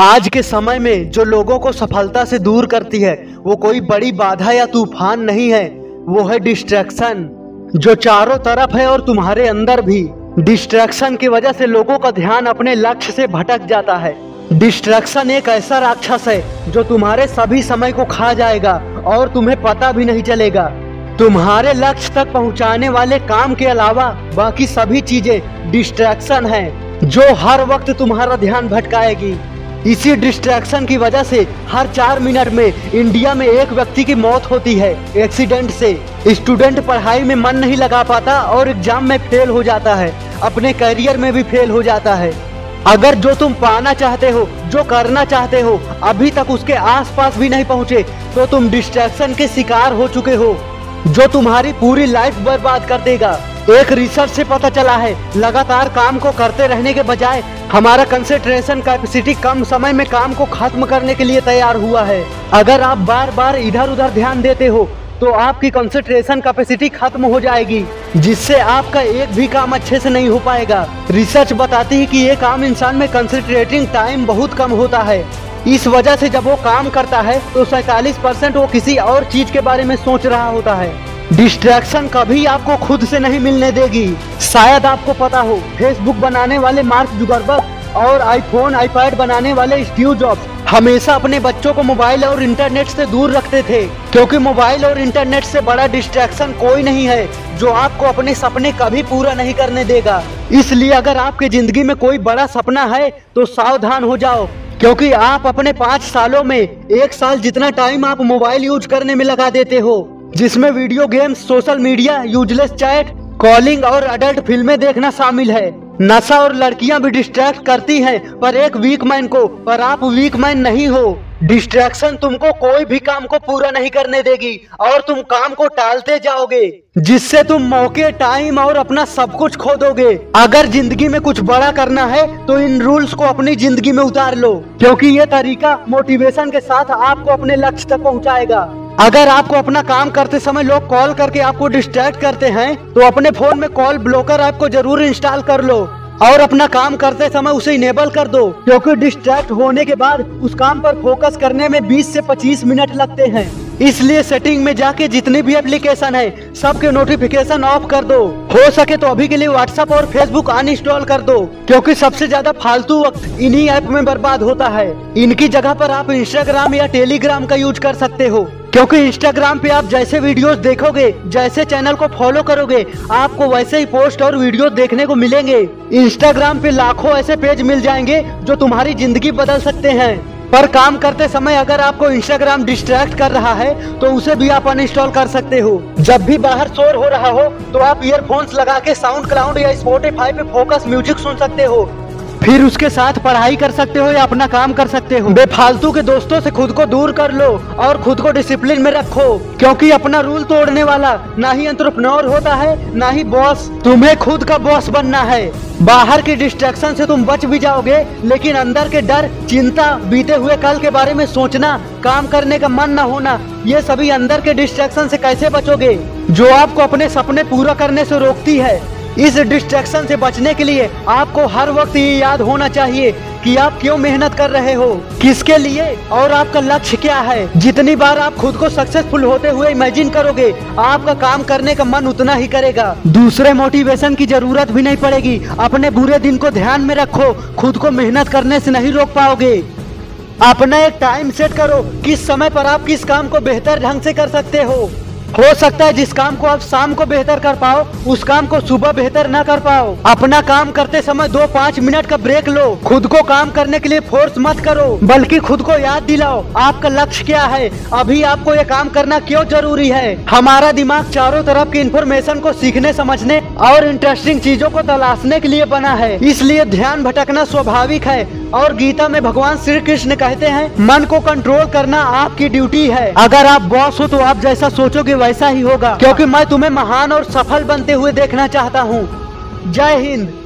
आज के समय में जो लोगों को सफलता से दूर करती है, वो कोई बड़ी बाधा या तूफ़ान नहीं है। वो है डिस्ट्रैक्शन जो चारों तरफ़ है और तुम्हारे अंदर भी। डिस्ट्रैक्शन की वजह से लोगों का ध्यान अपने लक्ष्य से भटक जाता है। डिस्ट्रैक्शन एक ऐसा राक्षस है, जो तुम्हारे सभी समय को खा जाएगा और तुम्हें पता भी नहीं चलेगा। तुम्हारे लक्ष्य तक पहुँचाने वाले काम के अलावा बाकी सभी चीज़ें डिस्ट्रैक्शन हैं, जो हर वक्त तुम्हारा ध्यान भटकाएगी। इसी डिस्ट्रैक्शन की वजह से हर चार मिनट में इंडिया में एक व्यक्ति की मौत होती है एक्सीडेंट से। स्टूडेंट पढ़ाई में मन नहीं लगा पाता और एग्ज़ाम में फेल हो जाता है। अपने करियर में भी फेल हो जाता है। अगर जो तुम पाना चाहते हो, जो करना चाहते हो, अभी तक उसके आसपास भी नहीं पहुँचे तो तुम डिस्ट्रैक्शन के शिकार हो चुके हो। जो तुम्हारी पूरी लाइफ बर्बाद कर देगा। एक रिसर्च से पता चला है, लगातार काम को करते रहने के बजाय हमारा कंसेंट्रेशन कैपेसिटी कम समय में काम को खत्म करने के लिए तैयार हुआ है। अगर आप बार बार इधर उधर ध्यान देते हो तो आपकी कंसेंट्रेशन कैपेसिटी खत्म हो जाएगी, जिससे आपका एक भी काम अच्छे से नहीं हो पाएगा। रिसर्च बताती है कि ये काम इंसान में कंसेंट्रेटिंग टाइम बहुत कम होता है। इस वजह से जब वो काम करता है तो सैतालीस परसेंट वो किसी और चीज़ के बारे में सोच रहा होता है। डिस्ट्रैक्शन कभी आपको खुद से नहीं मिलने देगी। शायद आपको पता हो फेसबुक बनाने वाले मार्क जुगरबर्ग और आईफोन आईपैड बनाने वाले स्टीव जॉब्स हमेशा अपने बच्चों को मोबाइल और इंटरनेट से दूर रखते थे। क्योंकि मोबाइल और इंटरनेट से बड़ा डिस्ट्रैक्शन कोई नहीं है, जो आपको अपने सपने कभी पूरा नहीं करने देगा। इसलिए अगर आपके ज़िंदगी में कोई बड़ा सपना है तो सावधान हो जाओ। क्योंकि आप अपने पाँच सालों में एक साल जितना टाइम आप मोबाइल यूज़ करने में लगा देते हो। जिसमें video games social media useless chat calling और अडल्ट फ़िल्में देखना शामिल है। नशा और लड़कियाँ भी डिस्ट्रैक्ट करती हैं, पर एक वीक माइंड को, पर आप वीक माइंड नहीं हो। डिस्ट्रैक्शन तुमको कोई भी काम को पूरा नहीं करने देगी, और तुम काम को टालते जाओगे, जिससे तुम मौके टाइम और अपना सब कुछ खो दोगे अगर ज़िंदगी में कुछ बड़ा करना है तो इन रूल्स को अपनी ज़िंदगी में उतार लो, क्योंकि ये तरीका मोटिवेशन के साथ आपको अपने लक्ष्य तक पहुंचाएगा। अगर आपको अपना काम करते समय लोग कॉल करके आपको डिस्ट्रैक्ट करते हैं तो अपने फ़ोन में कॉल ब्लॉकर ऐप को ज़रूर इंस्टॉल कर लो। और अपना काम करते समय उसे इनेबल कर दो, क्योंकि डिस्ट्रैक्ट होने के बाद उस काम पर फोकस करने में 20 से 25 मिनट लगते हैं। इसलिए सेटिंग में जाके जितनी भी एप्लीकेशन है, सबके नोटिफिकेशन ऑफ़ कर दो। हो सके तो अभी के लिए व्हाट्सएप और फेसबुक अनइंस्टॉल कर दो, क्योंकि सबसे ज़्यादा फालतू वक्त इन्हीं ऐप में बर्बाद होता है। इनकी जगह पर आप इंस्टाग्राम या टेलीग्राम का यूज़ कर सकते हो। क्योंकि इंस्टाग्राम पे आप जैसे वीडियोस देखोगे, जैसे चैनल को फॉलो करोगे, आपको वैसे ही पोस्ट और वीडियो देखने को मिलेंगे। इंस्टाग्राम पे लाखों ऐसे पेज मिल जाएँगे जो तुम्हारी ज़िंदगी बदल सकते हैं। पर काम करते समय अगर आपको इंस्टाग्राम डिस्ट्रैक्ट कर रहा है तो उसे भी आप अनइंस्टॉल कर सकते हो। जब भी बाहर शोर हो रहा हो तो आप ईयरफोन्स लगा के साउंड क्लाउड या स्पोटिफाई पे फोकस म्यूज़िक सुन सकते हो। फिर उसके साथ पढ़ाई कर सकते हो या अपना काम कर सकते हो। बेफालतू के दोस्तों से खुद को दूर कर लो और खुद को डिसिप्लिन में रखो, क्योंकि अपना रूल तोड़ने वाला ना ही एंट्रप्रनोर होता है, ना ही बॉस तुम्हें खुद का बॉस बनना है। बाहर की डिस्ट्रैक्शन से तुम बच भी जाओगे, लेकिन अंदर के डर, चिंता, बीते हुए कल के बारे में सोचना, काम करने का मन न होना, ये सभी अंदर के डिस्ट्रैक्शन से कैसे बचोगे? जो आपको अपने सपने पूरा करने से रोकती है इस डिस्ट्रैक्शन से बचने के लिए आपको हर वक्त ये याद होना चाहिए कि आप क्यों मेहनत कर रहे हो, किसके लिए और आपका लक्ष्य क्या है। जितनी बार आप खुद को सक्सेसफुल होते हुए इमेजिन करोगे, आपका काम करने का मन उतना ही करेगा। दूसरे मोटिवेशन की ज़रूरत भी नहीं पड़ेगी। अपने बुरे दिन को ध्यान में रखो, खुद को मेहनत करने से नहीं रोक पाओगे। अपना एक टाइम सेट करो, किस समय पर आप किस काम को बेहतर ढंग से कर सकते हो। हो सकता है जिस काम को आप शाम को बेहतर कर पाओ, उस काम को सुबह बेहतर ना कर पाओ। अपना काम करते समय दो पाँच मिनट का ब्रेक लो। खुद को काम करने के लिए फोर्स मत करो, बल्कि खुद को याद दिलाओ, आपका लक्ष्य क्या है? अभी आपको ये काम करना क्यों ज़रूरी है? हमारा दिमाग चारों तरफ़ की इन्फॉर्मेशन को सीखने, समझने और इंटरेस्टिंग चीज़ों को तलाशने के लिए बना है। इसलिए ध्यान भटकना स्वाभाविक है। और गीता में भगवान श्री कृष्ण कहते हैं, मन को कंट्रोल करना आपकी ड्यूटी है। अगर आप बॉस हो तो आप जैसा सोचोगे वैसा ही होगा। क्योंकि मैं तुम्हें महान और सफल बनते हुए देखना चाहता हूँ। जय हिंद।